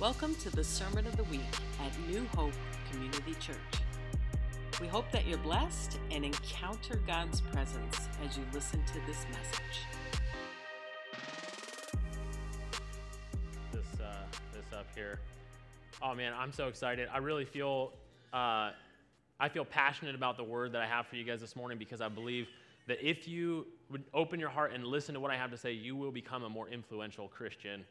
Welcome to the Sermon of the Week at New Hope Community Church. We hope that you're blessed and encounter God's presence as you listen to this message. This, uh, this up here. Oh man, I'm so excited. I really feel, uh, I feel passionate about the word that I have for you guys this morning because I believe that if you would open your heart and listen to what I have to say, you will become a more influential Christian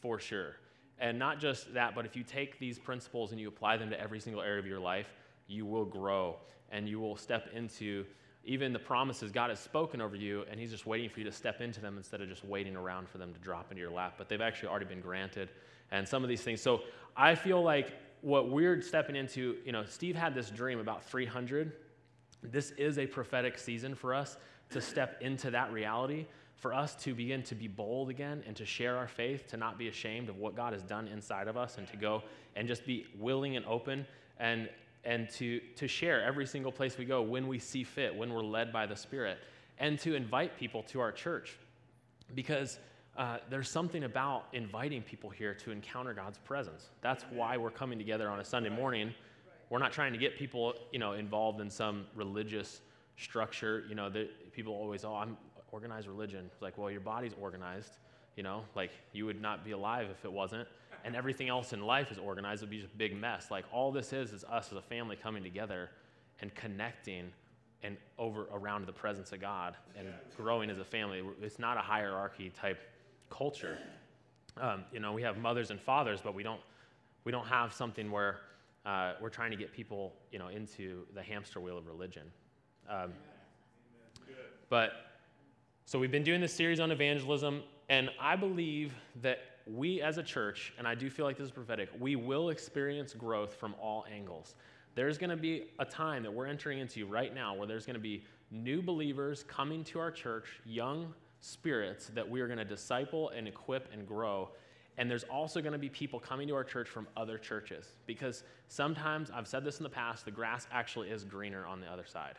for sure. And not just that, but if you take these principles and you apply them to every single area of your life, you will grow and you will step into even the promises God has spoken over you, and He's just waiting for you to step into them instead of just waiting around for them to drop into your lap. But they've actually already been granted, and some of these things. So I feel like what we're stepping into, you know, Steve had this dream about 300. This is a prophetic season for us to step into that reality for us to begin to be bold again and to share our faith, to not be ashamed of what God has done inside of us, and to go and just be willing and open and, and to, to share every single place we go when we see fit, when we're led by the Spirit, and to invite people to our church. Because uh, there's something about inviting people here to encounter God's presence. That's why we're coming together on a Sunday morning. We're not trying to get people, you know, involved in some religious structure. You know, that people always, oh, I'm organized religion. It's like, well, your body's organized, you know, like you would not be alive if it wasn't. And everything else in life is organized, it would be just a big mess. Like all this is is us as a family coming together and connecting and over around the presence of God and growing as a family. It's not a hierarchy type culture. Um, you know, we have mothers and fathers, but we don't we don't have something where uh, we're trying to get people, you know, into the hamster wheel of religion. Um, but so we've been doing this series on evangelism, and I believe that we as a church, and I do feel like this is prophetic, we will experience growth from all angles. There's going to be a time that we're entering into right now where there's going to be new believers coming to our church, young spirits that we are going to disciple and equip and grow. And there's also going to be people coming to our church from other churches because sometimes, I've said this in the past, the grass actually is greener on the other side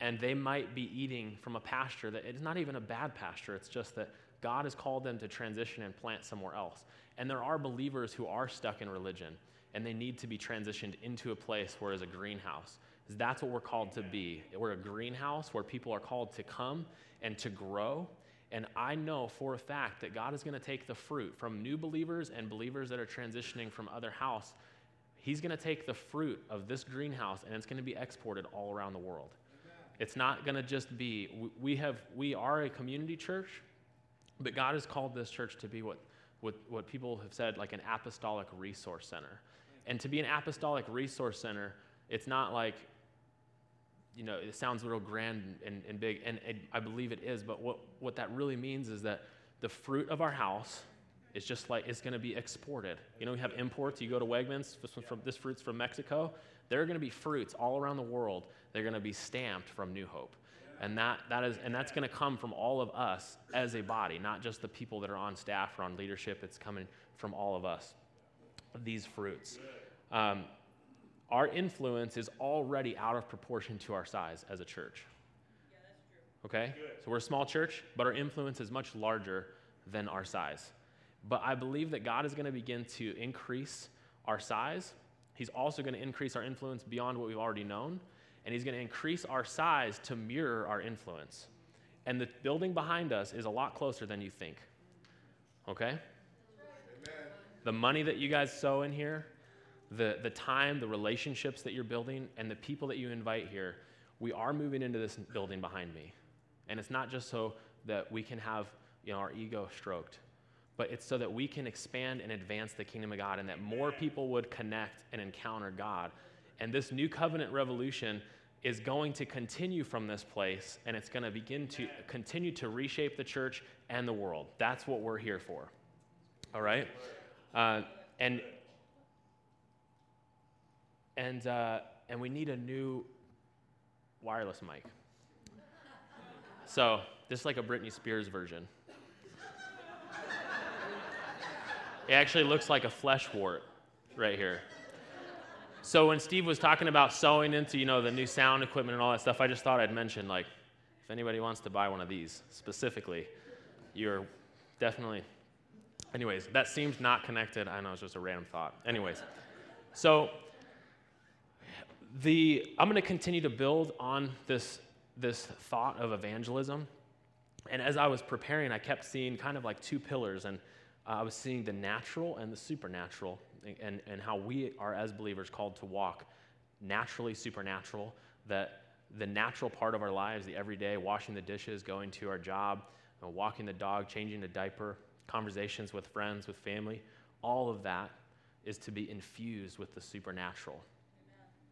and they might be eating from a pasture that it's not even a bad pasture. It's just that God has called them to transition and plant somewhere else. And there are believers who are stuck in religion and they need to be transitioned into a place where is a greenhouse. That's what we're called to be. We're a greenhouse where people are called to come and to grow. And I know for a fact that God is going to take the fruit from new believers and believers that are transitioning from other house. He's going to take the fruit of this greenhouse and it's going to be exported all around the world. It's not going to just be, we, have, we are a community church, but God has called this church to be what, what, what people have said, like an apostolic resource center. And to be an apostolic resource center, it's not like, you know, it sounds real grand and, and big, and I believe it is, but what, what that really means is that the fruit of our house is just like it's going to be exported. You know, we have imports. You go to Wegmans, this, from, this fruit's from Mexico. There are going to be fruits all around the world. They're going to be stamped from New Hope. And, that, that is, and that's going to come from all of us as a body, not just the people that are on staff or on leadership. It's coming from all of us, these fruits. Um, our influence is already out of proportion to our size as a church. Okay? So we're a small church, but our influence is much larger than our size. But I believe that God is going to begin to increase our size He's also going to increase our influence beyond what we've already known, and He's going to increase our size to mirror our influence. And the building behind us is a lot closer than you think. Okay? Amen. The money that you guys sow in here, the, the time, the relationships that you're building, and the people that you invite here, we are moving into this building behind me. And it's not just so that we can have you know, our ego stroked but it's so that we can expand and advance the kingdom of God and that more people would connect and encounter God. And this new covenant revolution is going to continue from this place and it's going to begin to continue to reshape the church and the world. That's what we're here for. All right? Uh, and and uh, and we need a new wireless mic. So, just like a Britney Spears version. It actually looks like a flesh wart right here. So when Steve was talking about sowing into, you know, the new sound equipment and all that stuff, I just thought I'd mention, like, if anybody wants to buy one of these specifically, you're definitely Anyways, that seems not connected. I know it's just a random thought. Anyways, so the I'm going to continue to build on this this thought of evangelism. And as I was preparing, I kept seeing kind of like two pillars, and uh, I was seeing the natural and the supernatural, and, and how we are as believers called to walk naturally supernatural, that the natural part of our lives, the everyday, washing the dishes, going to our job, uh, walking the dog, changing a diaper, conversations with friends, with family, all of that is to be infused with the supernatural.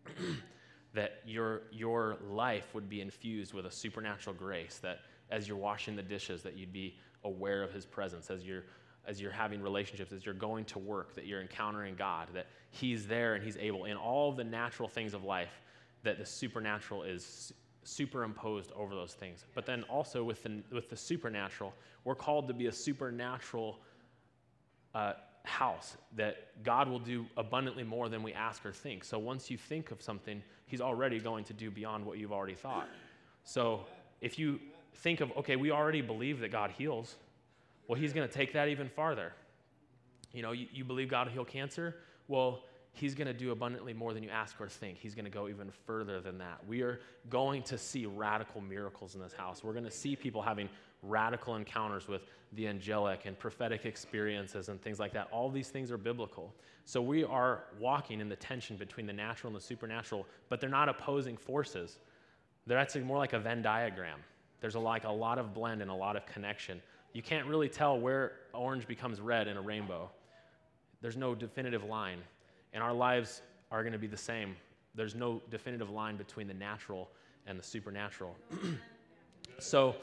that your, your life would be infused with a supernatural grace, that as you're washing the dishes, that you'd be aware of his presence, as you're, as you're having relationships, as you're going to work, that you're encountering God, that he's there and he's able in all the natural things of life, that the supernatural is superimposed over those things. But then also with the, with the supernatural, we're called to be a supernatural uh, house that God will do abundantly more than we ask or think. So once you think of something, He's already going to do beyond what you've already thought. So if you think of, okay, we already believe that God heals, well, He's going to take that even farther. You know, you, you believe God will heal cancer? Well, He's going to do abundantly more than you ask or think. He's going to go even further than that. We are going to see radical miracles in this house. We're going to see people having radical encounters with the angelic and prophetic experiences and things like that. All these things are biblical. So we are walking in the tension between the natural and the supernatural, but they're not opposing forces. They're actually more like a Venn diagram. There's a, like a lot of blend and a lot of connection. You can't really tell where orange becomes red in a rainbow. There's no definitive line. And our lives are going to be the same. There's no definitive line between the natural and the supernatural. so,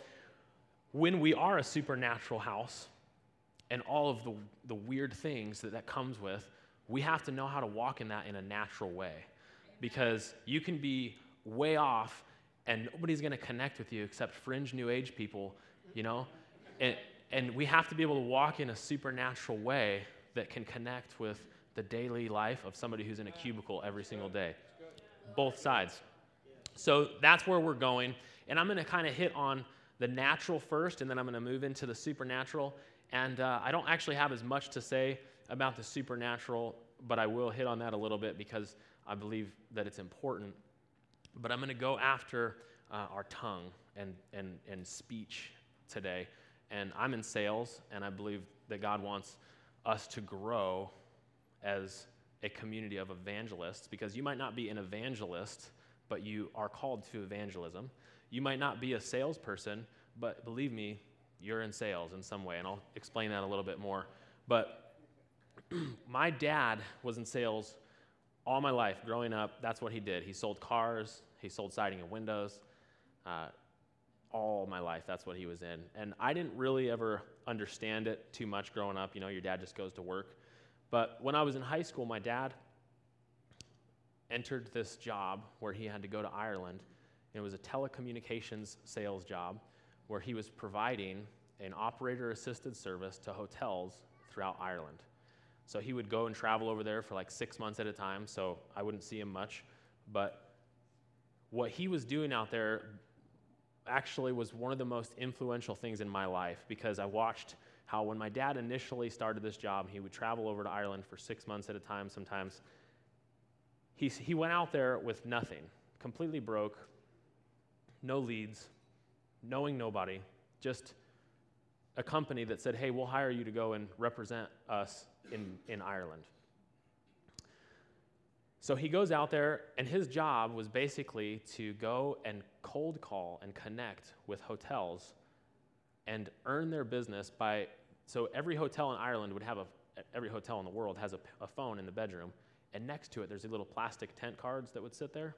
when we are a supernatural house and all of the, the weird things that that comes with, we have to know how to walk in that in a natural way. Because you can be way off and nobody's going to connect with you except fringe new age people, you know? And, and we have to be able to walk in a supernatural way that can connect with the daily life of somebody who's in a cubicle every single day. Both sides. So that's where we're going. And I'm going to kind of hit on the natural first, and then I'm going to move into the supernatural. And uh, I don't actually have as much to say about the supernatural, but I will hit on that a little bit because I believe that it's important. But I'm going to go after uh, our tongue and, and, and speech today. And I'm in sales, and I believe that God wants us to grow as a community of evangelists because you might not be an evangelist, but you are called to evangelism. You might not be a salesperson, but believe me, you're in sales in some way, and I'll explain that a little bit more. But my dad was in sales all my life growing up. That's what he did. He sold cars, he sold siding and windows. Uh, all my life, that's what he was in. And I didn't really ever understand it too much growing up. You know, your dad just goes to work. But when I was in high school, my dad entered this job where he had to go to Ireland. It was a telecommunications sales job where he was providing an operator assisted service to hotels throughout Ireland. So he would go and travel over there for like six months at a time, so I wouldn't see him much. But what he was doing out there actually was one of the most influential things in my life because I watched how when my dad initially started this job, he would travel over to Ireland for six months at a time sometimes. He, he went out there with nothing, completely broke, no leads, knowing nobody, just a company that said, hey, we'll hire you to go and represent us in, in Ireland. So he goes out there, and his job was basically to go and cold call and connect with hotels and earn their business by so every hotel in Ireland would have a, every hotel in the world has a, a phone in the bedroom, and next to it there's little plastic tent cards that would sit there,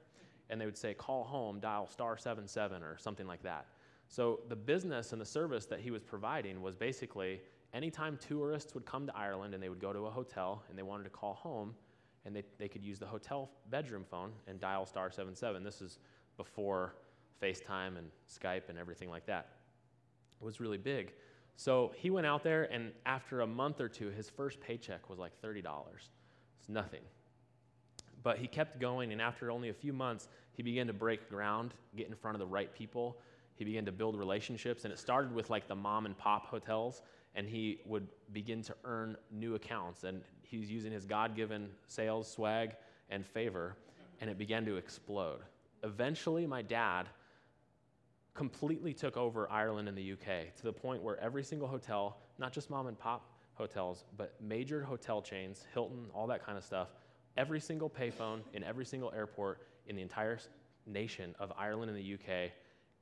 and they would say, call home, dial star 77 or something like that. So the business and the service that he was providing was basically anytime tourists would come to Ireland and they would go to a hotel and they wanted to call home, and they, they could use the hotel bedroom phone and dial star 77. This is before FaceTime and Skype and everything like that. It was really big. So he went out there, and after a month or two, his first paycheck was like $30. It's nothing. But he kept going, and after only a few months, he began to break ground, get in front of the right people. He began to build relationships, and it started with like the mom and pop hotels. and he would begin to earn new accounts. And he was using his God given sales swag and favor, and it began to explode. Eventually, my dad completely took over Ireland and the UK to the point where every single hotel, not just mom and pop hotels, but major hotel chains, Hilton, all that kind of stuff, every single payphone in every single airport in the entire nation of Ireland and the UK,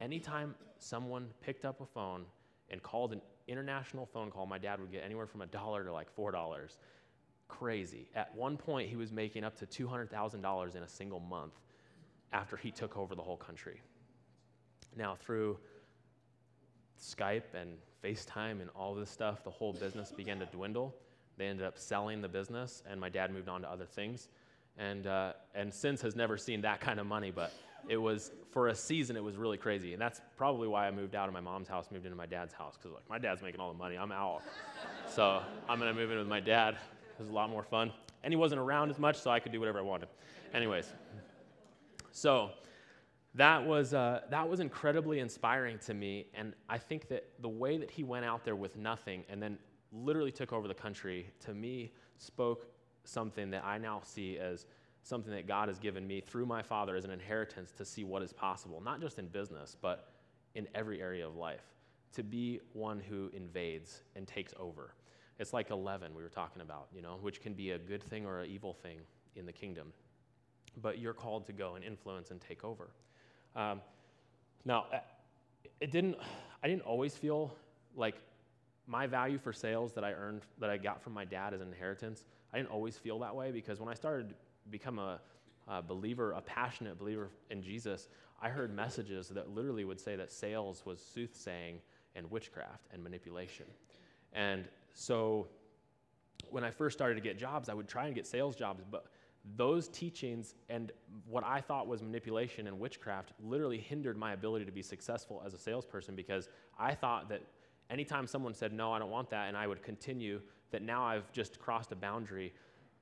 anytime someone picked up a phone and called an international phone call, my dad would get anywhere from a dollar to like $4. Crazy. At one point, he was making up to $200,000 in a single month after he took over the whole country. Now, through Skype and FaceTime and all this stuff, the whole business began to dwindle. They ended up selling the business, and my dad moved on to other things. And, uh, and since has never seen that kind of money, but it was, for a season, it was really crazy. And that's probably why I moved out of my mom's house, moved into my dad's house, because like, my dad's making all the money, I'm out. so I'm going to move in with my dad. It was a lot more fun. And he wasn't around as much, so I could do whatever I wanted. Anyways, so that was, uh, that was incredibly inspiring to me. And I think that the way that he went out there with nothing and then literally took over the country, to me, spoke something that I now see as something that God has given me through my father as an inheritance to see what is possible, not just in business, but in every area of life. To be one who invades and takes over. It's like 11 we were talking about, you know, which can be a good thing or an evil thing in the kingdom. But you're called to go and influence and take over. Um, now, it didn't, I didn't always feel like my value for sales that I earned, that I got from my dad as an inheritance, I didn't always feel that way because when I started to become a, a believer, a passionate believer in Jesus, I heard messages that literally would say that sales was soothsaying and witchcraft and manipulation. And so when I first started to get jobs, I would try and get sales jobs, but those teachings and what I thought was manipulation and witchcraft literally hindered my ability to be successful as a salesperson because I thought that anytime someone said, No, I don't want that, and I would continue, that now I've just crossed a boundary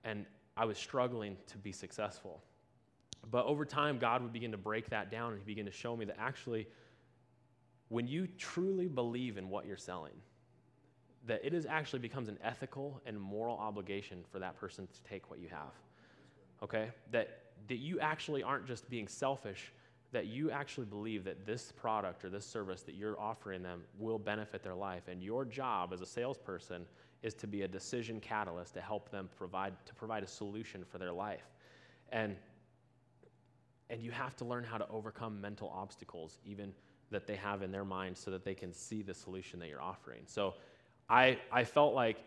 and I was struggling to be successful. But over time, God would begin to break that down and He began to show me that actually, when you truly believe in what you're selling, that it is actually becomes an ethical and moral obligation for that person to take what you have okay? That, that you actually aren't just being selfish, that you actually believe that this product or this service that you're offering them will benefit their life. And your job as a salesperson is to be a decision catalyst to help them provide, to provide a solution for their life. And, and you have to learn how to overcome mental obstacles, even that they have in their mind, so that they can see the solution that you're offering. So I, I felt like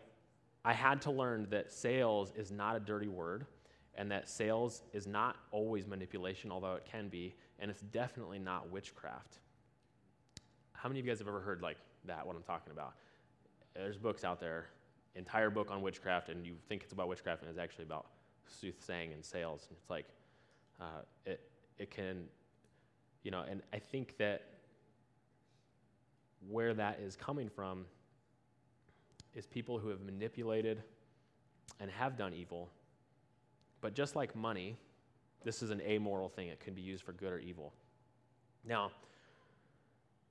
I had to learn that sales is not a dirty word and that sales is not always manipulation, although it can be, and it's definitely not witchcraft. How many of you guys have ever heard like that, what I'm talking about? There's books out there, entire book on witchcraft, and you think it's about witchcraft, and it's actually about soothsaying and sales. And it's like, uh, it, it can, you know, and I think that where that is coming from is people who have manipulated and have done evil but just like money, this is an amoral thing. It can be used for good or evil. Now,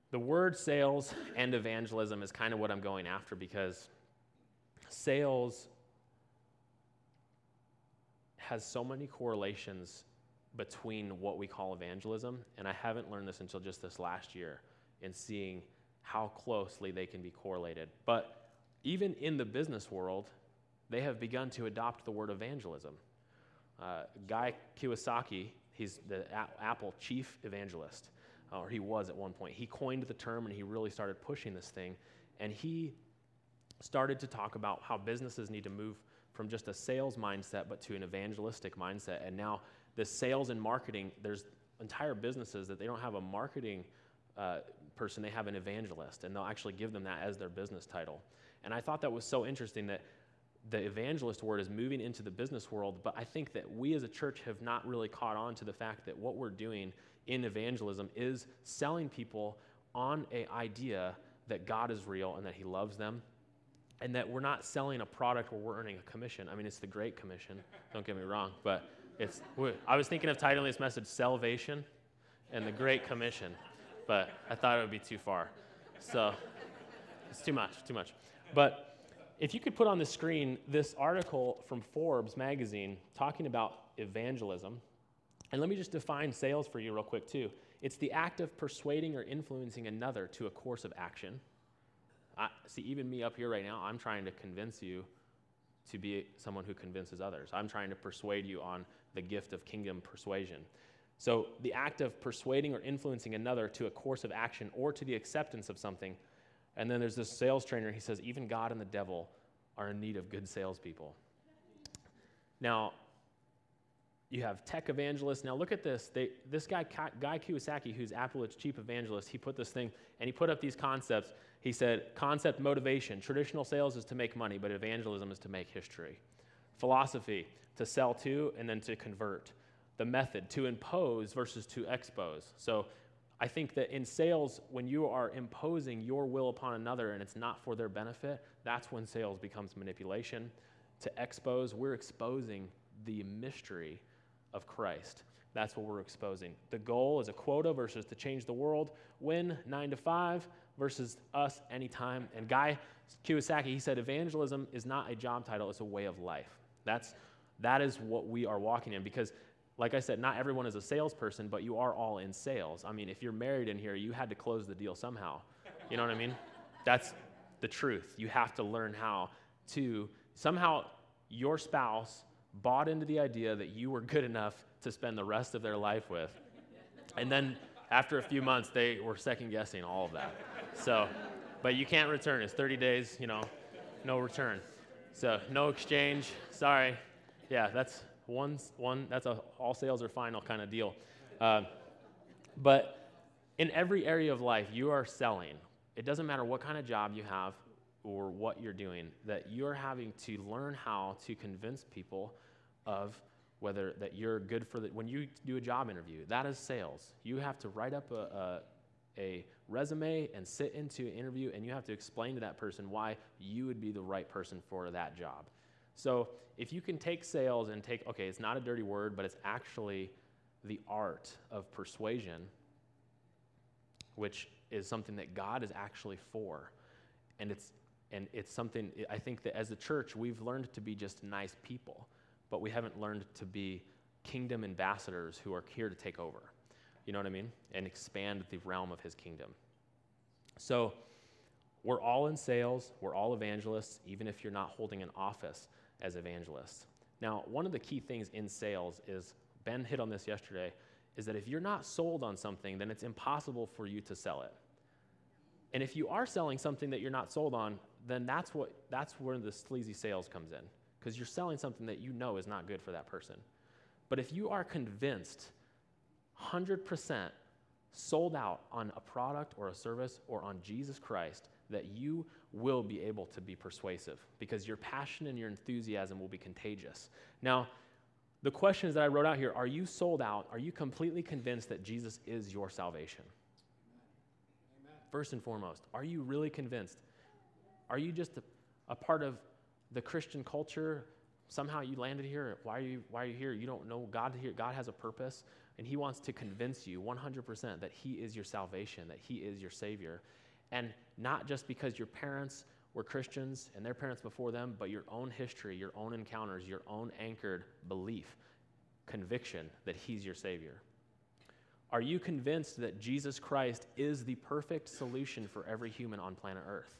the word sales and evangelism is kind of what I'm going after because sales has so many correlations between what we call evangelism, and I haven't learned this until just this last year in seeing how closely they can be correlated. But even in the business world, they have begun to adopt the word evangelism. Uh, Guy Kawasaki, he's the a- Apple chief evangelist, uh, or he was at one point. He coined the term and he really started pushing this thing. And he started to talk about how businesses need to move from just a sales mindset but to an evangelistic mindset. And now, the sales and marketing, there's entire businesses that they don't have a marketing uh, person, they have an evangelist, and they'll actually give them that as their business title. And I thought that was so interesting that the evangelist word is moving into the business world, but I think that we as a church have not really caught on to the fact that what we're doing in evangelism is selling people on a idea that God is real and that He loves them, and that we're not selling a product where we're earning a commission. I mean, it's the Great Commission, don't get me wrong, but it's, I was thinking of titling this message Salvation and the Great Commission, but I thought it would be too far. So it's too much, too much. But if you could put on the screen this article from Forbes magazine talking about evangelism, and let me just define sales for you real quick, too. It's the act of persuading or influencing another to a course of action. I, see, even me up here right now, I'm trying to convince you to be someone who convinces others. I'm trying to persuade you on the gift of kingdom persuasion. So, the act of persuading or influencing another to a course of action or to the acceptance of something. And then there's this sales trainer, he says, even God and the devil are in need of good salespeople. Now, you have tech evangelists. Now, look at this. They, this guy, Guy Kawasaki, who's Apple's chief evangelist, he put this thing and he put up these concepts. He said, Concept motivation. Traditional sales is to make money, but evangelism is to make history. Philosophy, to sell to and then to convert the method to impose versus to expose. So I think that in sales, when you are imposing your will upon another and it's not for their benefit, that's when sales becomes manipulation. To expose, we're exposing the mystery of Christ. That's what we're exposing. The goal is a quota versus to change the world. Win nine to five versus us anytime. And Guy Kawasaki, he said, evangelism is not a job title, it's a way of life. That's, that is what we are walking in because like I said, not everyone is a salesperson, but you are all in sales. I mean, if you're married in here, you had to close the deal somehow. You know what I mean? That's the truth. You have to learn how to somehow your spouse bought into the idea that you were good enough to spend the rest of their life with. And then after a few months, they were second guessing all of that. So, but you can't return. It's 30 days, you know, no return. So, no exchange. Sorry. Yeah, that's one, one that's a all sales are final kind of deal. Uh, but in every area of life, you are selling. It doesn't matter what kind of job you have or what you're doing, that you're having to learn how to convince people of whether that you're good for the, when you do a job interview, that is sales. You have to write up a, a, a resume and sit into an interview, and you have to explain to that person why you would be the right person for that job. So if you can take sales and take, okay, it's not a dirty word, but it's actually the art of persuasion, which is something that God is actually for. And it's, and it's something, I think that as a church, we've learned to be just nice people, but we haven't learned to be kingdom ambassadors who are here to take over. You know what I mean? And expand the realm of his kingdom. So, we're all in sales, we're all evangelists, even if you're not holding an office as evangelists. Now, one of the key things in sales is Ben hit on this yesterday is that if you're not sold on something, then it's impossible for you to sell it. And if you are selling something that you're not sold on, then that's what that's where the sleazy sales comes in because you're selling something that you know is not good for that person. But if you are convinced 100% sold out on a product or a service or on Jesus Christ, that you will be able to be persuasive because your passion and your enthusiasm will be contagious. Now, the questions that I wrote out here are you sold out? Are you completely convinced that Jesus is your salvation? Amen. First and foremost, are you really convinced? Are you just a, a part of the Christian culture? Somehow you landed here. Why are you, why are you here? You don't know God here. God has a purpose, and He wants to convince you 100% that He is your salvation, that He is your Savior. And not just because your parents were Christians and their parents before them, but your own history, your own encounters, your own anchored belief, conviction that He's your Savior. Are you convinced that Jesus Christ is the perfect solution for every human on planet Earth?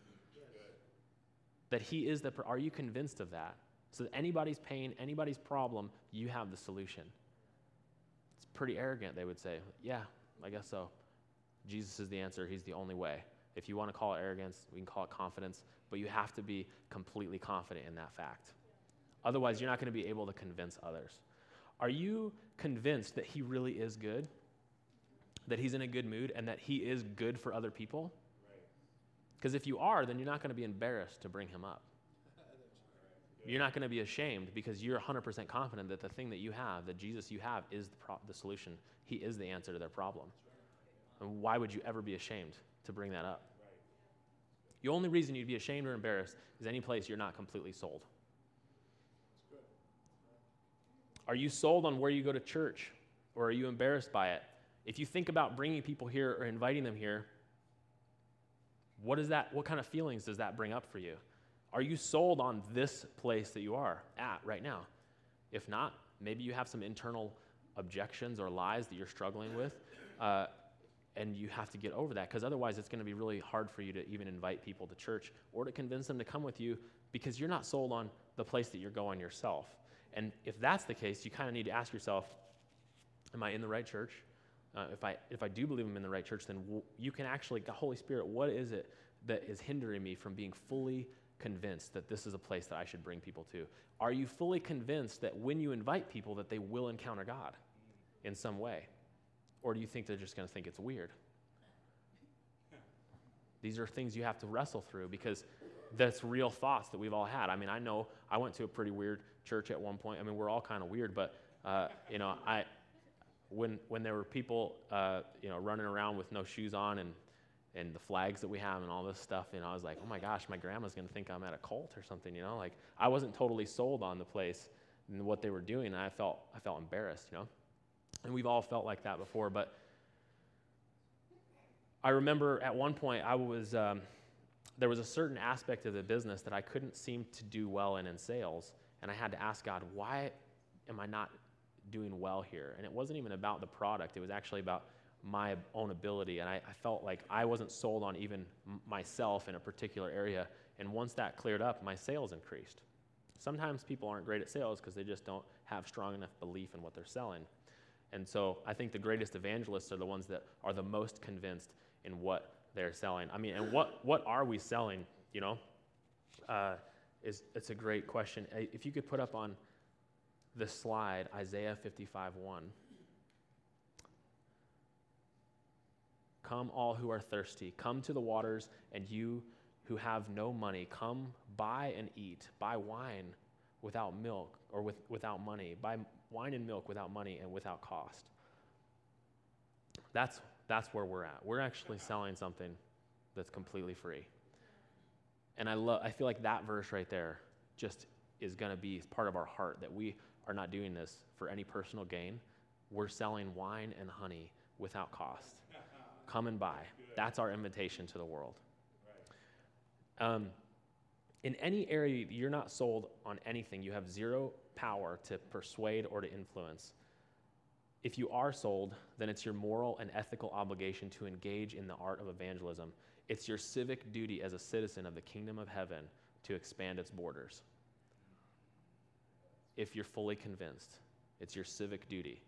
That He is the, are you convinced of that? So that anybody's pain, anybody's problem, you have the solution. It's pretty arrogant, they would say. Yeah, I guess so. Jesus is the answer, He's the only way. If you want to call it arrogance, we can call it confidence, but you have to be completely confident in that fact. Otherwise, you're not going to be able to convince others. Are you convinced that he really is good? That he's in a good mood and that he is good for other people? Because if you are, then you're not going to be embarrassed to bring him up. You're not going to be ashamed because you're 100% confident that the thing that you have, that Jesus you have, is the, pro- the solution. He is the answer to their problem. And why would you ever be ashamed? To bring that up. The only reason you'd be ashamed or embarrassed is any place you're not completely sold. Are you sold on where you go to church or are you embarrassed by it? If you think about bringing people here or inviting them here, what is that what kind of feelings does that bring up for you? Are you sold on this place that you are at right now? If not, maybe you have some internal objections or lies that you're struggling with, uh, and you have to get over that because otherwise it's going to be really hard for you to even invite people to church or to convince them to come with you because you're not sold on the place that you're going yourself. And if that's the case, you kind of need to ask yourself, am I in the right church? Uh, if, I, if I do believe I'm in the right church, then w- you can actually, the Holy Spirit, what is it that is hindering me from being fully convinced that this is a place that I should bring people to? Are you fully convinced that when you invite people that they will encounter God in some way? Or do you think they're just going to think it's weird? These are things you have to wrestle through because that's real thoughts that we've all had. I mean, I know I went to a pretty weird church at one point. I mean, we're all kind of weird, but uh, you know, I when when there were people uh, you know running around with no shoes on and and the flags that we have and all this stuff, you know, I was like, oh my gosh, my grandma's gonna think I'm at a cult or something, you know, like I wasn't totally sold on the place and what they were doing, and I felt I felt embarrassed, you know, and we've all felt like that before, but. I remember at one point I was um, there was a certain aspect of the business that I couldn't seem to do well in in sales, and I had to ask God, why am I not doing well here? And it wasn't even about the product; it was actually about my own ability, and I, I felt like I wasn't sold on even myself in a particular area. And once that cleared up, my sales increased. Sometimes people aren't great at sales because they just don't have strong enough belief in what they're selling. And so I think the greatest evangelists are the ones that are the most convinced in what they're selling. I mean, and what, what are we selling, you know? Uh, is, it's a great question. If you could put up on the slide Isaiah 55 1. Come, all who are thirsty, come to the waters, and you who have no money, come buy and eat. Buy wine without milk or with, without money. Buy wine and milk without money and without cost. That's that's where we're at. We're actually selling something that's completely free. And I love I feel like that verse right there just is going to be part of our heart that we are not doing this for any personal gain. We're selling wine and honey without cost. Come and buy. That's our invitation to the world. Um, in any area you're not sold on anything, you have zero power to persuade or to influence. If you are sold, then it's your moral and ethical obligation to engage in the art of evangelism. It's your civic duty as a citizen of the kingdom of heaven to expand its borders. If you're fully convinced, it's your civic duty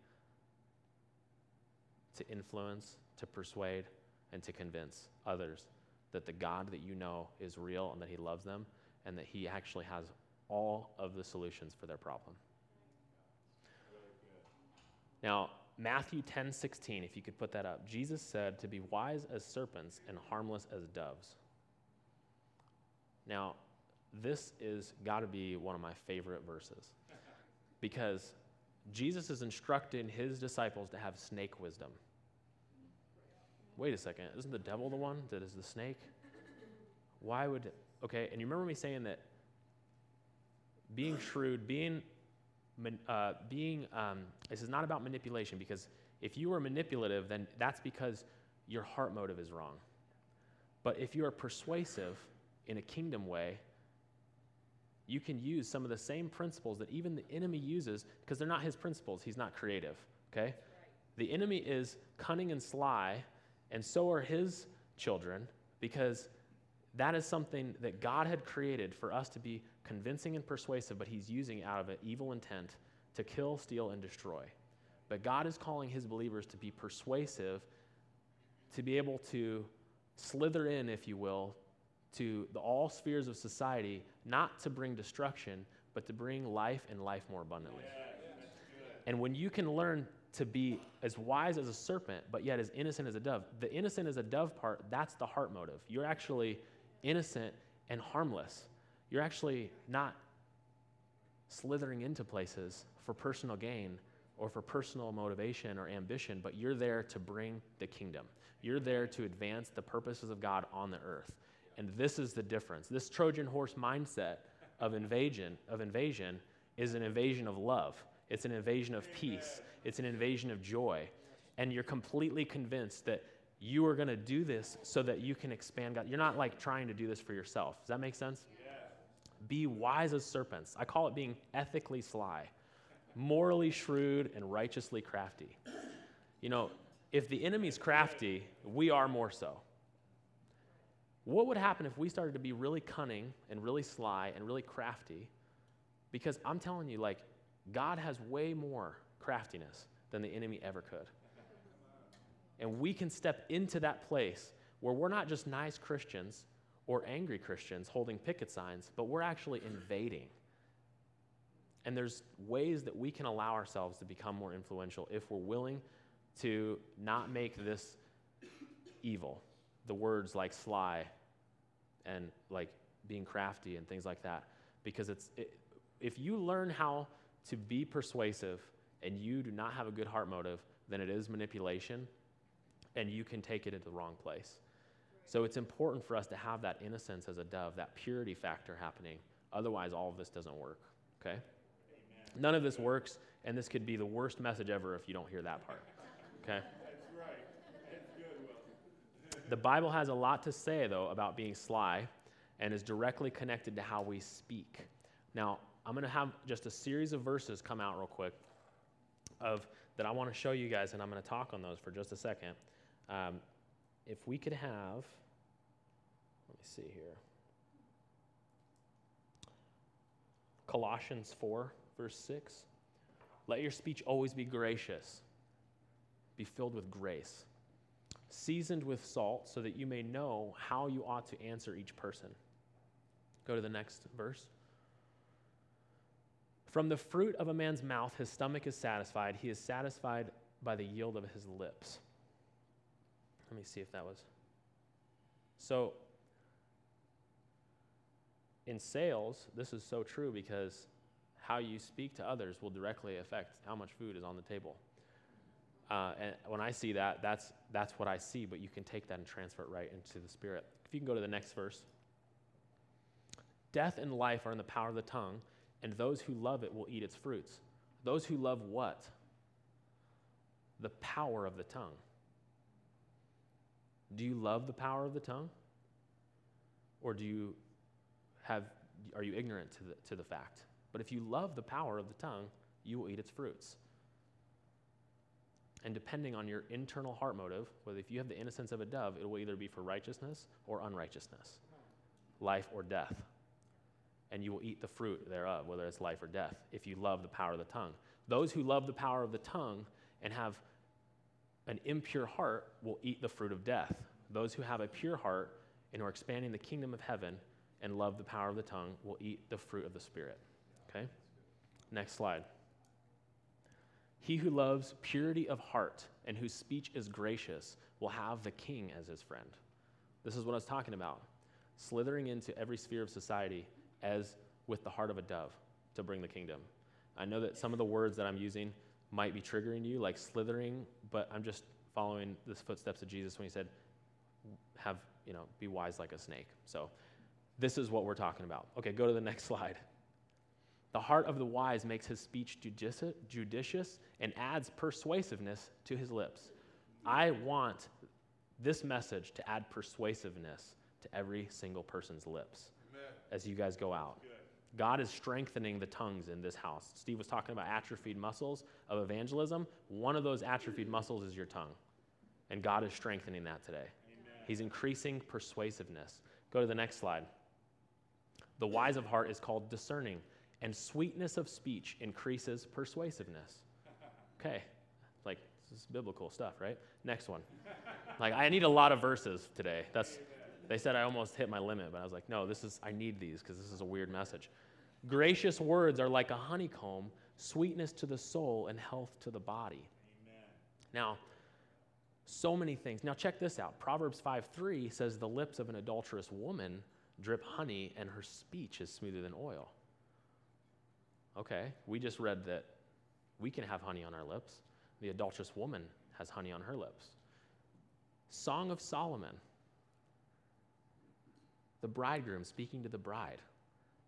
to influence, to persuade, and to convince others that the God that you know is real and that He loves them and that He actually has all of the solutions for their problem. Now, Matthew 10 16, if you could put that up, Jesus said to be wise as serpents and harmless as doves. Now, this is got to be one of my favorite verses because Jesus is instructing his disciples to have snake wisdom. Wait a second, isn't the devil the one that is the snake? Why would, okay, and you remember me saying that being shrewd, being uh, being, um, this is not about manipulation because if you are manipulative, then that's because your heart motive is wrong. But if you are persuasive in a kingdom way, you can use some of the same principles that even the enemy uses because they're not his principles. He's not creative, okay? Right. The enemy is cunning and sly, and so are his children because that is something that God had created for us to be convincing and persuasive, but he's using out of an evil intent to kill, steal, and destroy. But God is calling his believers to be persuasive, to be able to slither in, if you will, to the, all spheres of society, not to bring destruction, but to bring life and life more abundantly. and when you can learn to be as wise as a serpent, but yet as innocent as a dove, the innocent as a dove part, that's the heart motive. You're actually innocent and harmless you're actually not slithering into places for personal gain or for personal motivation or ambition, but you're there to bring the kingdom. You're there to advance the purposes of God on the earth. And this is the difference. This Trojan horse mindset of invasion, of invasion is an invasion of love. It's an invasion of peace. It's an invasion of joy. And you're completely convinced that you are going to do this so that you can expand God. You're not like trying to do this for yourself. Does that make sense? Be wise as serpents. I call it being ethically sly, morally shrewd, and righteously crafty. You know, if the enemy's crafty, we are more so. What would happen if we started to be really cunning and really sly and really crafty? Because I'm telling you, like, God has way more craftiness than the enemy ever could. And we can step into that place where we're not just nice Christians or angry Christians holding picket signs, but we're actually invading. And there's ways that we can allow ourselves to become more influential if we're willing to not make this evil. The words like sly and like being crafty and things like that. Because it's, it, if you learn how to be persuasive and you do not have a good heart motive, then it is manipulation and you can take it into the wrong place. So it's important for us to have that innocence as a dove, that purity factor happening. Otherwise, all of this doesn't work. Okay? Amen. None of this works, and this could be the worst message ever if you don't hear that part. Okay? That's right. That's good, the Bible has a lot to say, though, about being sly and is directly connected to how we speak. Now, I'm going to have just a series of verses come out real quick of that I want to show you guys, and I'm going to talk on those for just a second. Um, if we could have, let me see here. Colossians 4, verse 6. Let your speech always be gracious, be filled with grace, seasoned with salt, so that you may know how you ought to answer each person. Go to the next verse. From the fruit of a man's mouth, his stomach is satisfied. He is satisfied by the yield of his lips. Let me see if that was. So, in sales, this is so true because how you speak to others will directly affect how much food is on the table. Uh, and when I see that, that's, that's what I see, but you can take that and transfer it right into the spirit. If you can go to the next verse. Death and life are in the power of the tongue, and those who love it will eat its fruits. Those who love what? The power of the tongue. Do you love the power of the tongue? Or do you have, are you ignorant to the, to the fact? But if you love the power of the tongue, you will eat its fruits. And depending on your internal heart motive, whether if you have the innocence of a dove, it will either be for righteousness or unrighteousness, life or death. And you will eat the fruit thereof, whether it's life or death, if you love the power of the tongue. Those who love the power of the tongue and have an impure heart will eat the fruit of death. Those who have a pure heart and are expanding the kingdom of heaven and love the power of the tongue will eat the fruit of the Spirit. Okay? Next slide. He who loves purity of heart and whose speech is gracious will have the king as his friend. This is what I was talking about. Slithering into every sphere of society as with the heart of a dove to bring the kingdom. I know that some of the words that I'm using might be triggering you, like slithering, but I'm just following the footsteps of Jesus when he said, have, you know, be wise like a snake. So this is what we're talking about. Okay, go to the next slide. The heart of the wise makes his speech judicious and adds persuasiveness to his lips. I want this message to add persuasiveness to every single person's lips Amen. as you guys go out. Good. God is strengthening the tongues in this house. Steve was talking about atrophied muscles of evangelism. One of those atrophied muscles is your tongue. And God is strengthening that today. Amen. He's increasing persuasiveness. Go to the next slide. The wise of heart is called discerning, and sweetness of speech increases persuasiveness. Okay, like this is biblical stuff, right? Next one. Like I need a lot of verses today. That's they said I almost hit my limit, but I was like, no, this is I need these because this is a weird message. Gracious words are like a honeycomb, sweetness to the soul and health to the body. Amen. Now, so many things. Now, check this out. Proverbs 5 3 says, The lips of an adulterous woman drip honey, and her speech is smoother than oil. Okay, we just read that we can have honey on our lips. The adulterous woman has honey on her lips. Song of Solomon. The bridegroom speaking to the bride.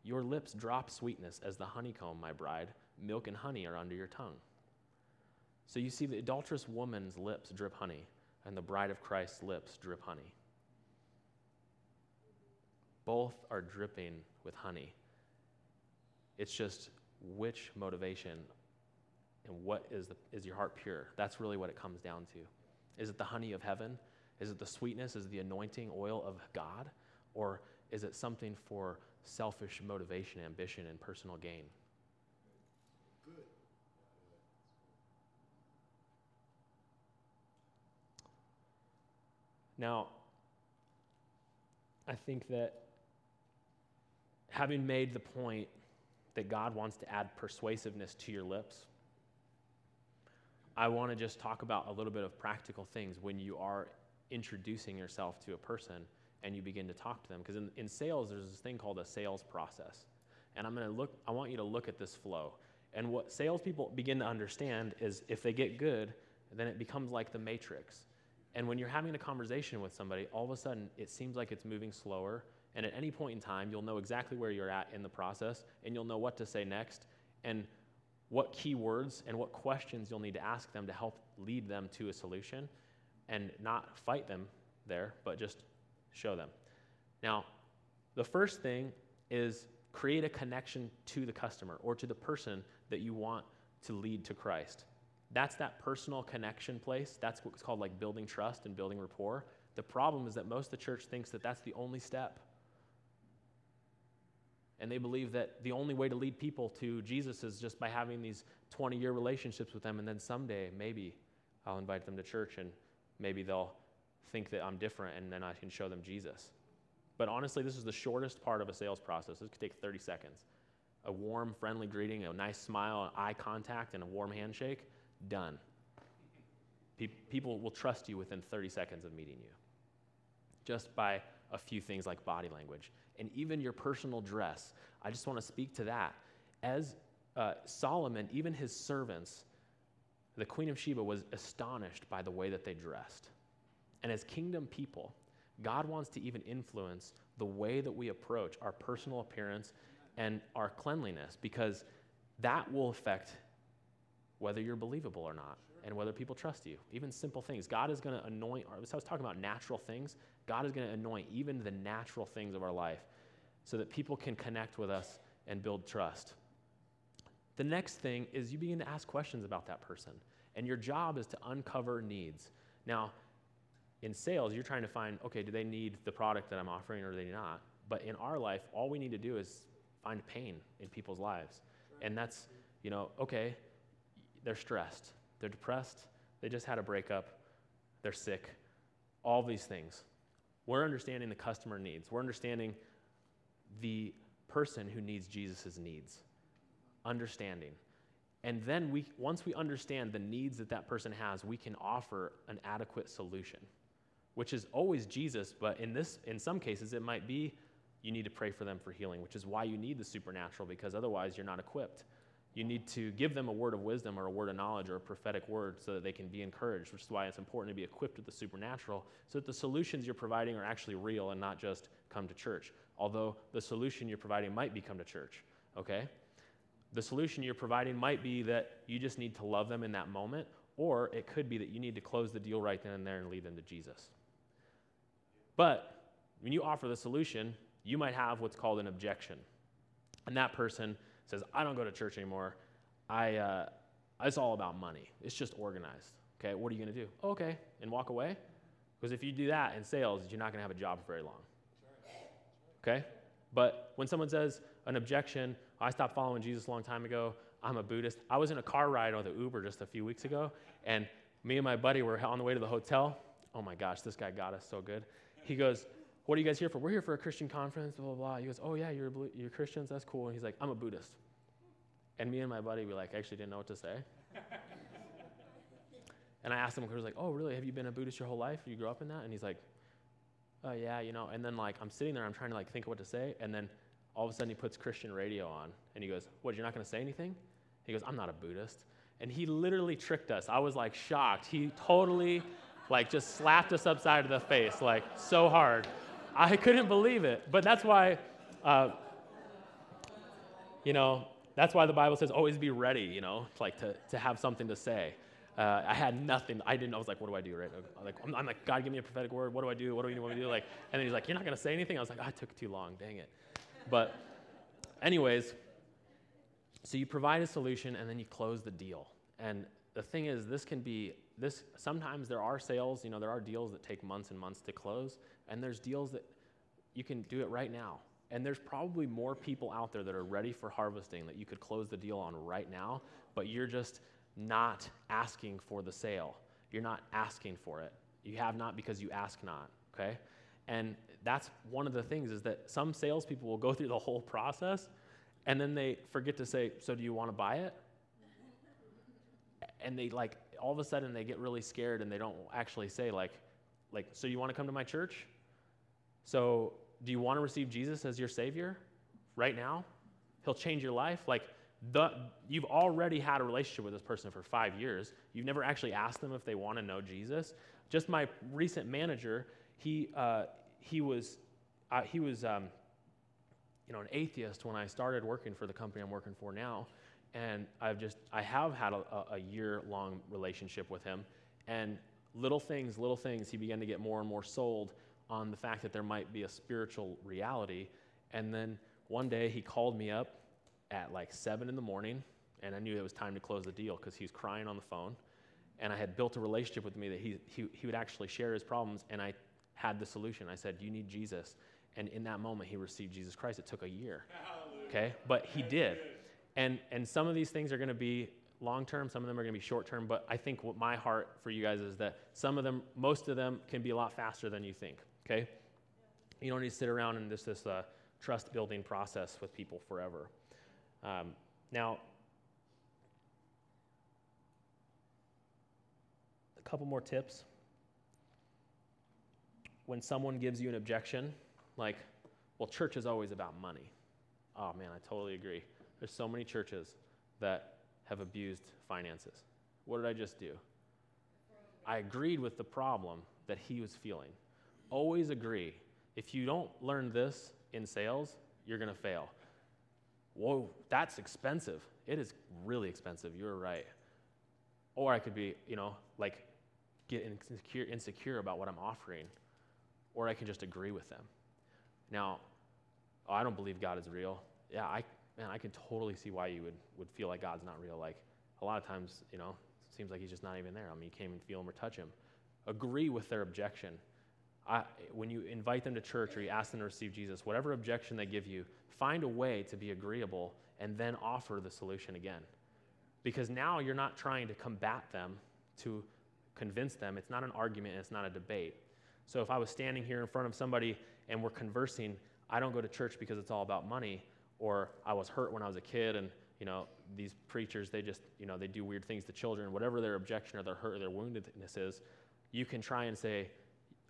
Your lips drop sweetness as the honeycomb, my bride. Milk and honey are under your tongue. So you see, the adulterous woman's lips drip honey, and the bride of Christ's lips drip honey. Both are dripping with honey. It's just which motivation and what is, the, is your heart pure? That's really what it comes down to. Is it the honey of heaven? Is it the sweetness? Is it the anointing oil of God? Or is it something for selfish motivation, ambition, and personal gain? Now, I think that having made the point that God wants to add persuasiveness to your lips, I want to just talk about a little bit of practical things when you are introducing yourself to a person and you begin to talk to them. Because in, in sales, there's this thing called a sales process. And I'm going to look, I want you to look at this flow. And what salespeople begin to understand is if they get good, then it becomes like the matrix. And when you're having a conversation with somebody, all of a sudden it seems like it's moving slower. And at any point in time, you'll know exactly where you're at in the process and you'll know what to say next and what key words and what questions you'll need to ask them to help lead them to a solution and not fight them there, but just show them. Now, the first thing is create a connection to the customer or to the person that you want to lead to Christ. That's that personal connection place. That's what's called like building trust and building rapport. The problem is that most of the church thinks that that's the only step. And they believe that the only way to lead people to Jesus is just by having these 20 year relationships with them. And then someday, maybe I'll invite them to church and maybe they'll think that I'm different and then I can show them Jesus. But honestly, this is the shortest part of a sales process. This could take 30 seconds. A warm, friendly greeting, a nice smile, eye contact, and a warm handshake, done. Pe- people will trust you within 30 seconds of meeting you just by a few things like body language and even your personal dress. I just want to speak to that. As uh, Solomon, even his servants, the Queen of Sheba was astonished by the way that they dressed. And as kingdom people, God wants to even influence the way that we approach our personal appearance and our cleanliness because that will affect whether you're believable or not and whether people trust you. Even simple things. God is going to anoint, I was talking about natural things. God is going to anoint even the natural things of our life so that people can connect with us and build trust. The next thing is you begin to ask questions about that person, and your job is to uncover needs. Now, in sales, you're trying to find okay, do they need the product that I'm offering or do they not? But in our life, all we need to do is find pain in people's lives. And that's, you know, okay, they're stressed, they're depressed, they just had a breakup, they're sick, all these things. We're understanding the customer needs. We're understanding the person who needs Jesus' needs. Understanding. And then we, once we understand the needs that that person has, we can offer an adequate solution, which is always Jesus, but in, this, in some cases, it might be you need to pray for them for healing, which is why you need the supernatural, because otherwise you're not equipped. You need to give them a word of wisdom or a word of knowledge or a prophetic word so that they can be encouraged, which is why it's important to be equipped with the supernatural so that the solutions you're providing are actually real and not just come to church. Although the solution you're providing might be come to church, okay? The solution you're providing might be that you just need to love them in that moment, or it could be that you need to close the deal right then and there and lead them to Jesus. But when you offer the solution, you might have what's called an objection. And that person says, I don't go to church anymore. I, uh, it's all about money. It's just organized. Okay, what are you going to do? Oh, okay, and walk away? Because if you do that in sales, you're not going to have a job for very long. Okay? But when someone says an objection, I stopped following Jesus a long time ago, I'm a Buddhist. I was in a car ride on the Uber just a few weeks ago, and me and my buddy were on the way to the hotel. Oh my gosh, this guy got us so good. He goes, What are you guys here for? We're here for a Christian conference, blah, blah, blah. He goes, Oh, yeah, you're, you're Christians? That's cool. And he's like, I'm a Buddhist. And me and my buddy, we like actually didn't know what to say. and I asked him, he was like, Oh, really? Have you been a Buddhist your whole life? You grew up in that? And he's like, Oh, yeah, you know. And then like I'm sitting there, I'm trying to like think of what to say, and then all of a sudden he puts Christian radio on, and he goes, What? You're not going to say anything? He goes, I'm not a Buddhist. And he literally tricked us. I was like shocked. He totally like just slapped us upside of the face, like so hard. I couldn't believe it. But that's why, uh, you know, that's why the Bible says always be ready, you know, like to, to have something to say. Uh, I had nothing. I didn't. I was like, "What do I do?" Right? I'm like, I'm, I'm, like, "God, give me a prophetic word. What do I do? What do you want me to do?" Like, and then he's like, "You're not gonna say anything." I was like, "I took too long. Dang it." But, anyways, so you provide a solution and then you close the deal. And the thing is, this can be this. Sometimes there are sales, you know, there are deals that take months and months to close, and there's deals that you can do it right now. And there's probably more people out there that are ready for harvesting that you could close the deal on right now, but you're just not asking for the sale. You're not asking for it. You have not because you ask not, okay? And that's one of the things is that some salespeople will go through the whole process and then they forget to say, So do you want to buy it? And they like, all of a sudden they get really scared and they don't actually say, like, like, so you want to come to my church? So do you want to receive Jesus as your Savior right now? He'll change your life. Like, the, you've already had a relationship with this person for five years. You've never actually asked them if they want to know Jesus. Just my recent manager, he, uh, he was, uh, he was um, you know, an atheist when I started working for the company I'm working for now. And I've just, I have had a, a year long relationship with him. And little things, little things, he began to get more and more sold on the fact that there might be a spiritual reality. And then one day he called me up at like seven in the morning, and I knew it was time to close the deal because he was crying on the phone. And I had built a relationship with me that he, he, he would actually share his problems, and I had the solution. I said, You need Jesus. And in that moment, he received Jesus Christ. It took a year. Okay? But he did. And, and some of these things are going to be long term, some of them are going to be short term, but I think what my heart for you guys is that some of them, most of them, can be a lot faster than you think. Okay? You don't need to sit around in this, this uh, trust building process with people forever. Um, now, a couple more tips. When someone gives you an objection, like, well, church is always about money. Oh man, I totally agree. There's so many churches that have abused finances. What did I just do? I agreed with the problem that he was feeling. Always agree. If you don't learn this in sales, you're going to fail. Whoa, that's expensive. It is really expensive. You're right. Or I could be, you know, like get insecure, insecure about what I'm offering, or I can just agree with them. Now, I don't believe God is real. Yeah, I, man, I can totally see why you would, would feel like God's not real. Like a lot of times, you know, it seems like he's just not even there. I mean, you can't even feel him or touch him. Agree with their objection. I, when you invite them to church or you ask them to receive Jesus, whatever objection they give you, find a way to be agreeable and then offer the solution again. Because now you're not trying to combat them to convince them. It's not an argument, it's not a debate. So if I was standing here in front of somebody and we're conversing, I don't go to church because it's all about money, or I was hurt when I was a kid and you know these preachers they just you know they do weird things to children whatever their objection or their hurt or their woundedness is you can try and say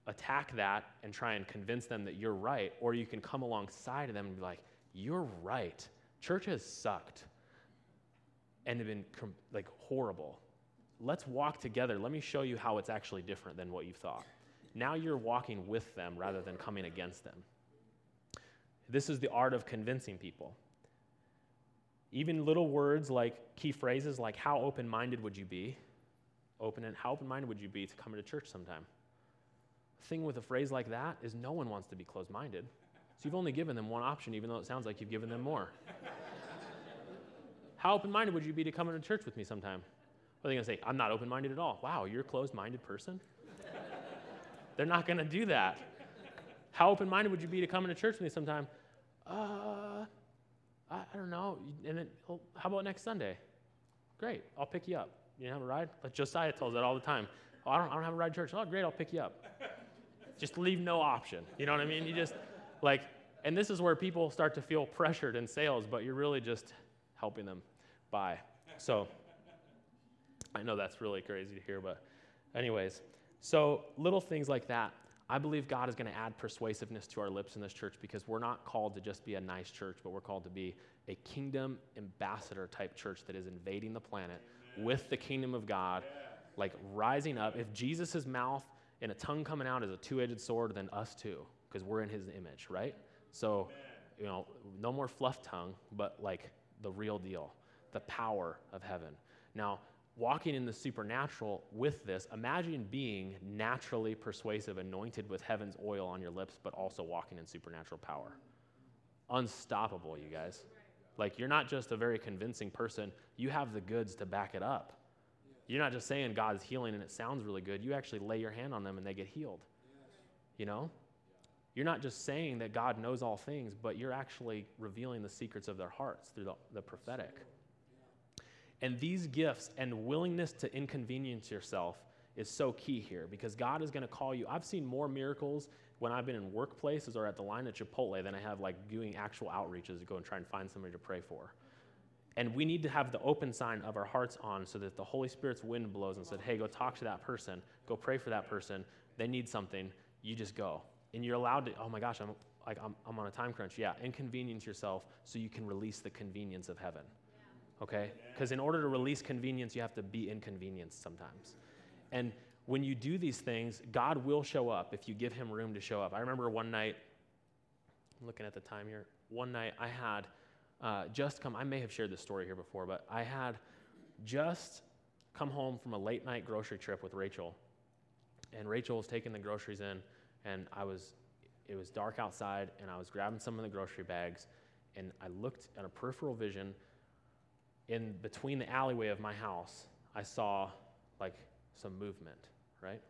attack that and try and convince them that you're right or you can come alongside of them and be like you're right. Church has sucked. And have been like horrible. Let's walk together. Let me show you how it's actually different than what you thought. Now you're walking with them rather than coming against them. This is the art of convincing people. Even little words like key phrases like, How open minded would you be? Open and how open minded would you be to come to church sometime? The thing with a phrase like that is no one wants to be closed minded. So you've only given them one option, even though it sounds like you've given them more. how open minded would you be to come into church with me sometime? What are they going to say? I'm not open minded at all. Wow, you're a closed minded person? They're not going to do that. How open minded would you be to come into church with me sometime? Uh, I, I don't know. And then, well, how about next Sunday? Great, I'll pick you up. You have a ride? Like Josiah tells that all the time. Oh, I don't, I don't have a ride to church. Oh, great, I'll pick you up. just leave no option. You know what I mean? You just, like, and this is where people start to feel pressured in sales, but you're really just helping them buy. So, I know that's really crazy to hear, but, anyways. So, little things like that. I believe God is going to add persuasiveness to our lips in this church because we're not called to just be a nice church, but we're called to be a kingdom ambassador type church that is invading the planet Amen. with the kingdom of God, yeah. like rising up. If Jesus' mouth and a tongue coming out is a two edged sword, then us too, because we're in his image, right? So, Amen. you know, no more fluff tongue, but like the real deal, the power of heaven. Now, walking in the supernatural with this, imagine being naturally persuasive, anointed with heaven's oil on your lips, but also walking in supernatural power. Unstoppable, you guys. Like, you're not just a very convincing person, you have the goods to back it up. You're not just saying God's healing and it sounds really good. You actually lay your hand on them and they get healed. You know? You're not just saying that God knows all things, but you're actually revealing the secrets of their hearts through the, the prophetic. And these gifts and willingness to inconvenience yourself is so key here because God is going to call you. I've seen more miracles when I've been in workplaces or at the line at Chipotle than I have like doing actual outreaches to go and try and find somebody to pray for. And we need to have the open sign of our hearts on so that the Holy Spirit's wind blows and said, hey, go talk to that person, go pray for that person. They need something. You just go. And you're allowed to, oh my gosh, I'm like I'm, I'm on a time crunch. Yeah, inconvenience yourself so you can release the convenience of heaven. Okay? Because in order to release convenience, you have to be inconvenienced sometimes. And when you do these things, God will show up if you give him room to show up. I remember one night, I'm looking at the time here, one night I had uh, just come, I may have shared this story here before, but I had just come home from a late night grocery trip with Rachel. And Rachel was taking the groceries in, and I was, it was dark outside, and I was grabbing some of the grocery bags, and I looked at a peripheral vision in between the alleyway of my house. I saw like some movement, right?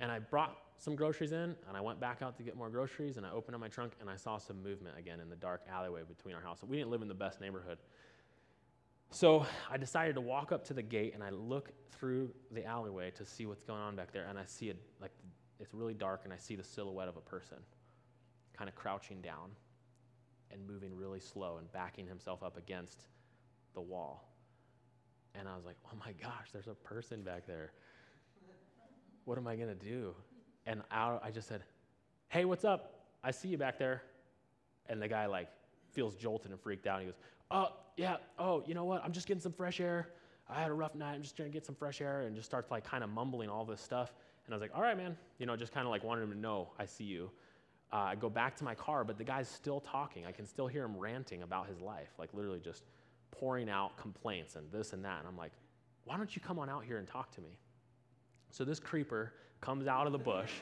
And I brought some groceries in, and I went back out to get more groceries, and I opened up my trunk, and I saw some movement again in the dark alleyway between our house. We didn't live in the best neighborhood. So I decided to walk up to the gate, and I look through the alleyway to see what's going on back there, and I see it like it's really dark, and I see the silhouette of a person kind of crouching down and moving really slow and backing himself up against the wall. And I was like, oh my gosh, there's a person back there. What am I going to do? And I, I just said, hey, what's up? I see you back there. And the guy, like, feels jolted and freaked out. He goes, oh, yeah, oh, you know what? I'm just getting some fresh air. I had a rough night. I'm just trying to get some fresh air. And just starts, like, kind of mumbling all this stuff. And I was like, all right, man. You know, just kind of like wanted him to know I see you. Uh, I go back to my car, but the guy's still talking. I can still hear him ranting about his life, like literally just pouring out complaints and this and that. And I'm like, why don't you come on out here and talk to me? So this creeper comes out of the bush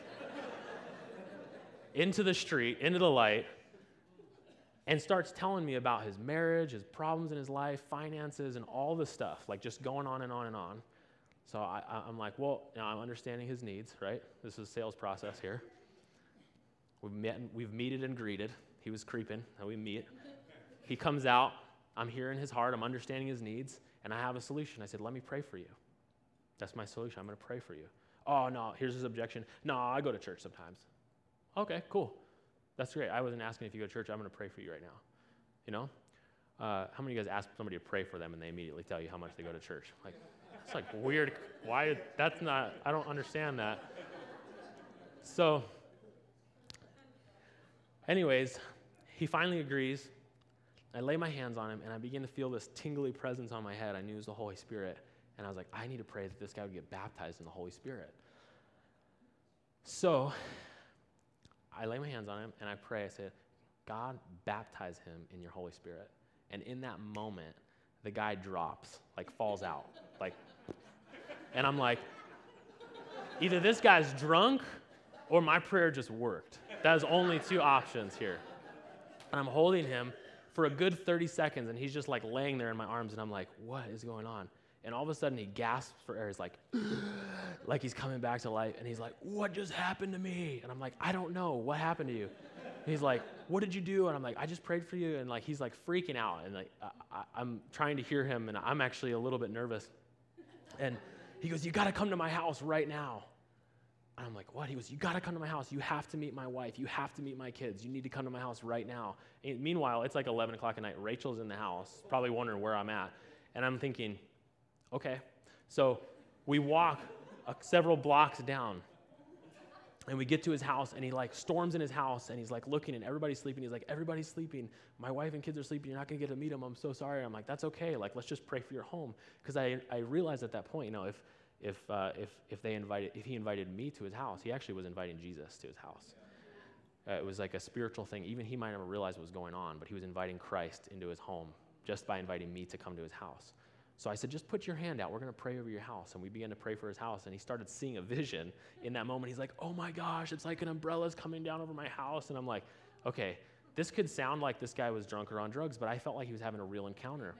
into the street, into the light, and starts telling me about his marriage, his problems in his life, finances, and all this stuff, like just going on and on and on. So I, am like, well, I'm understanding his needs, right? This is a sales process here. We've met, we've meted and greeted. He was creeping, we meet. He comes out. I'm hearing his heart. I'm understanding his needs, and I have a solution. I said, let me pray for you. That's my solution. I'm going to pray for you. Oh, no, here's his objection. No, I go to church sometimes. Okay, cool. That's great. I wasn't asking if you go to church. I'm going to pray for you right now. You know? Uh, how many of you guys ask somebody to pray for them and they immediately tell you how much they go to church? Like, it's like weird. Why? That's not, I don't understand that. So, anyways, he finally agrees. I lay my hands on him and I begin to feel this tingly presence on my head. I knew it was the Holy Spirit. And I was like, I need to pray that this guy would get baptized in the Holy Spirit. So I lay my hands on him and I pray. I said, God, baptize him in your Holy Spirit. And in that moment, the guy drops, like falls out. Like, and I'm like, either this guy's drunk or my prayer just worked. There's only two options here. And I'm holding him for a good 30 seconds, and he's just like laying there in my arms, and I'm like, what is going on? And all of a sudden he gasps for air. He's like, like he's coming back to life. And he's like, what just happened to me? And I'm like, I don't know. What happened to you? And he's like, what did you do? And I'm like, I just prayed for you. And like, he's like freaking out. And like, I, I'm trying to hear him, and I'm actually a little bit nervous. And he goes, you got to come to my house right now. And I'm like, what? He goes, you got to come to my house. You have to meet my wife. You have to meet my kids. You need to come to my house right now. And meanwhile, it's like 11 o'clock at night. Rachel's in the house, probably wondering where I'm at. And I'm thinking, Okay. So we walk uh, several blocks down and we get to his house and he like storms in his house and he's like looking and everybody's sleeping he's like everybody's sleeping my wife and kids are sleeping you're not going to get to meet them i'm so sorry i'm like that's okay like let's just pray for your home because I, I realized at that point you know if if uh, if if they invited if he invited me to his house he actually was inviting jesus to his house uh, it was like a spiritual thing even he might never realize what was going on but he was inviting christ into his home just by inviting me to come to his house so I said, just put your hand out. We're going to pray over your house. And we began to pray for his house. And he started seeing a vision in that moment. He's like, oh my gosh, it's like an umbrella's coming down over my house. And I'm like, okay, this could sound like this guy was drunk or on drugs, but I felt like he was having a real encounter.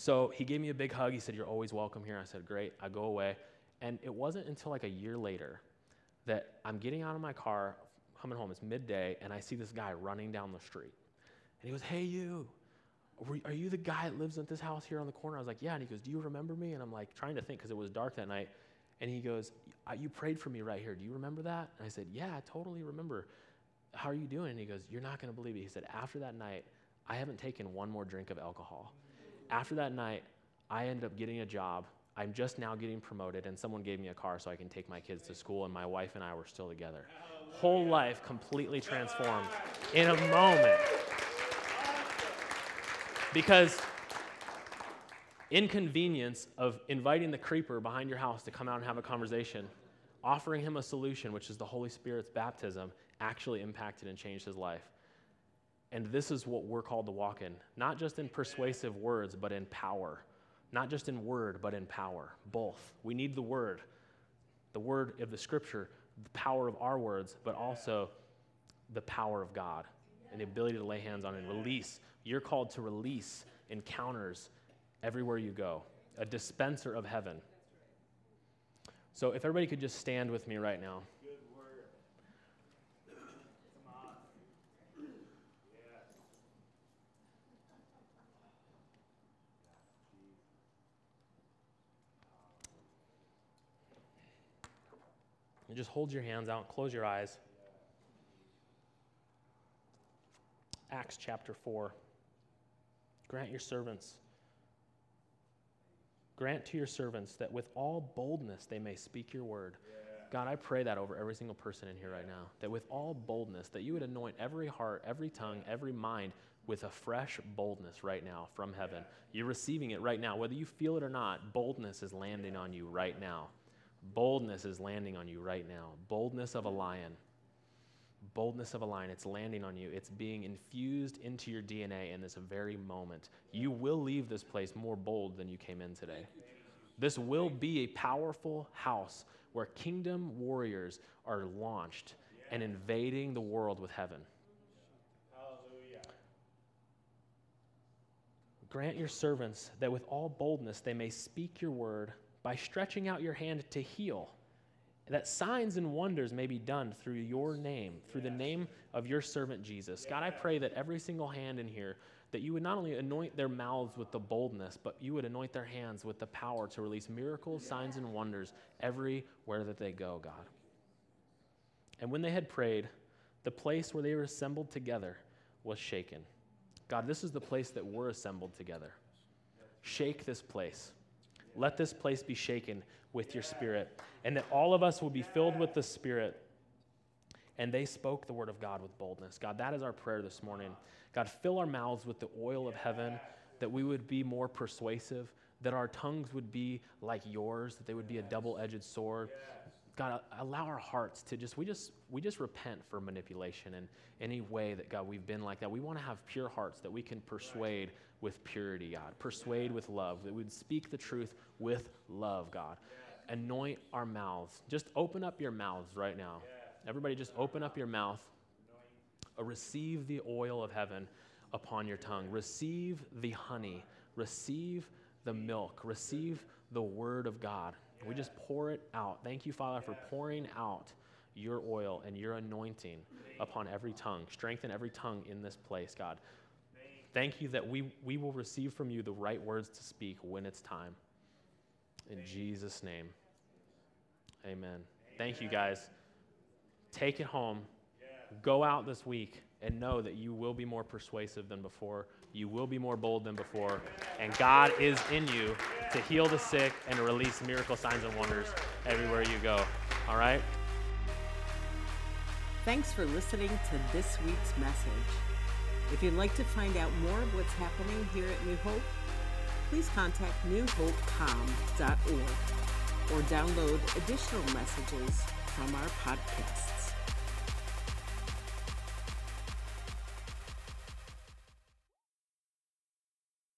So he gave me a big hug. He said, You're always welcome here. I said, Great. I go away. And it wasn't until like a year later that I'm getting out of my car, coming home. It's midday, and I see this guy running down the street. And he goes, Hey, you, are you the guy that lives at this house here on the corner? I was like, Yeah. And he goes, Do you remember me? And I'm like, trying to think because it was dark that night. And he goes, uh, You prayed for me right here. Do you remember that? And I said, Yeah, I totally remember. How are you doing? And he goes, You're not going to believe it. He said, After that night, I haven't taken one more drink of alcohol. After that night, I ended up getting a job. I'm just now getting promoted, and someone gave me a car so I can take my kids to school, and my wife and I were still together. Whole life completely transformed in a moment. Because inconvenience of inviting the creeper behind your house to come out and have a conversation, offering him a solution, which is the Holy Spirit's baptism, actually impacted and changed his life. And this is what we're called to walk in, not just in persuasive words, but in power. Not just in word, but in power. Both. We need the word, the word of the scripture, the power of our words, but also the power of God and the ability to lay hands on and release. You're called to release encounters everywhere you go, a dispenser of heaven. So if everybody could just stand with me right now. And just hold your hands out, close your eyes. Acts chapter 4. Grant your servants, grant to your servants that with all boldness they may speak your word. God, I pray that over every single person in here right now, that with all boldness, that you would anoint every heart, every tongue, every mind with a fresh boldness right now from heaven. You're receiving it right now. Whether you feel it or not, boldness is landing on you right now. Boldness is landing on you right now. Boldness of a lion. Boldness of a lion. It's landing on you. It's being infused into your DNA in this very moment. You will leave this place more bold than you came in today. This will be a powerful house where kingdom warriors are launched and invading the world with heaven. Hallelujah. Grant your servants that with all boldness they may speak your word by stretching out your hand to heal, that signs and wonders may be done through your name, through the name of your servant Jesus. God, I pray that every single hand in here, that you would not only anoint their mouths with the boldness, but you would anoint their hands with the power to release miracles, signs, and wonders everywhere that they go, God. And when they had prayed, the place where they were assembled together was shaken. God, this is the place that we're assembled together. Shake this place. Let this place be shaken with your spirit, and that all of us will be filled with the spirit. And they spoke the word of God with boldness. God, that is our prayer this morning. God, fill our mouths with the oil of heaven, that we would be more persuasive, that our tongues would be like yours, that they would be a double edged sword. God, allow our hearts to just we just we just repent for manipulation and any way that God we've been like that. We want to have pure hearts that we can persuade with purity, God. Persuade with love, that we'd speak the truth with love, God. Anoint our mouths. Just open up your mouths right now. Everybody, just open up your mouth. Receive the oil of heaven upon your tongue. Receive the honey. Receive the milk. Receive the word of God. We just pour it out. Thank you, Father, for pouring out your oil and your anointing upon every tongue. Strengthen every tongue in this place, God. Thank you that we, we will receive from you the right words to speak when it's time. In Jesus' name, amen. Thank you, guys. Take it home. Go out this week and know that you will be more persuasive than before. You will be more bold than before. And God is in you to heal the sick and release miracle signs and wonders everywhere you go. All right? Thanks for listening to this week's message. If you'd like to find out more of what's happening here at New Hope, please contact newhopecom.org or download additional messages from our podcasts.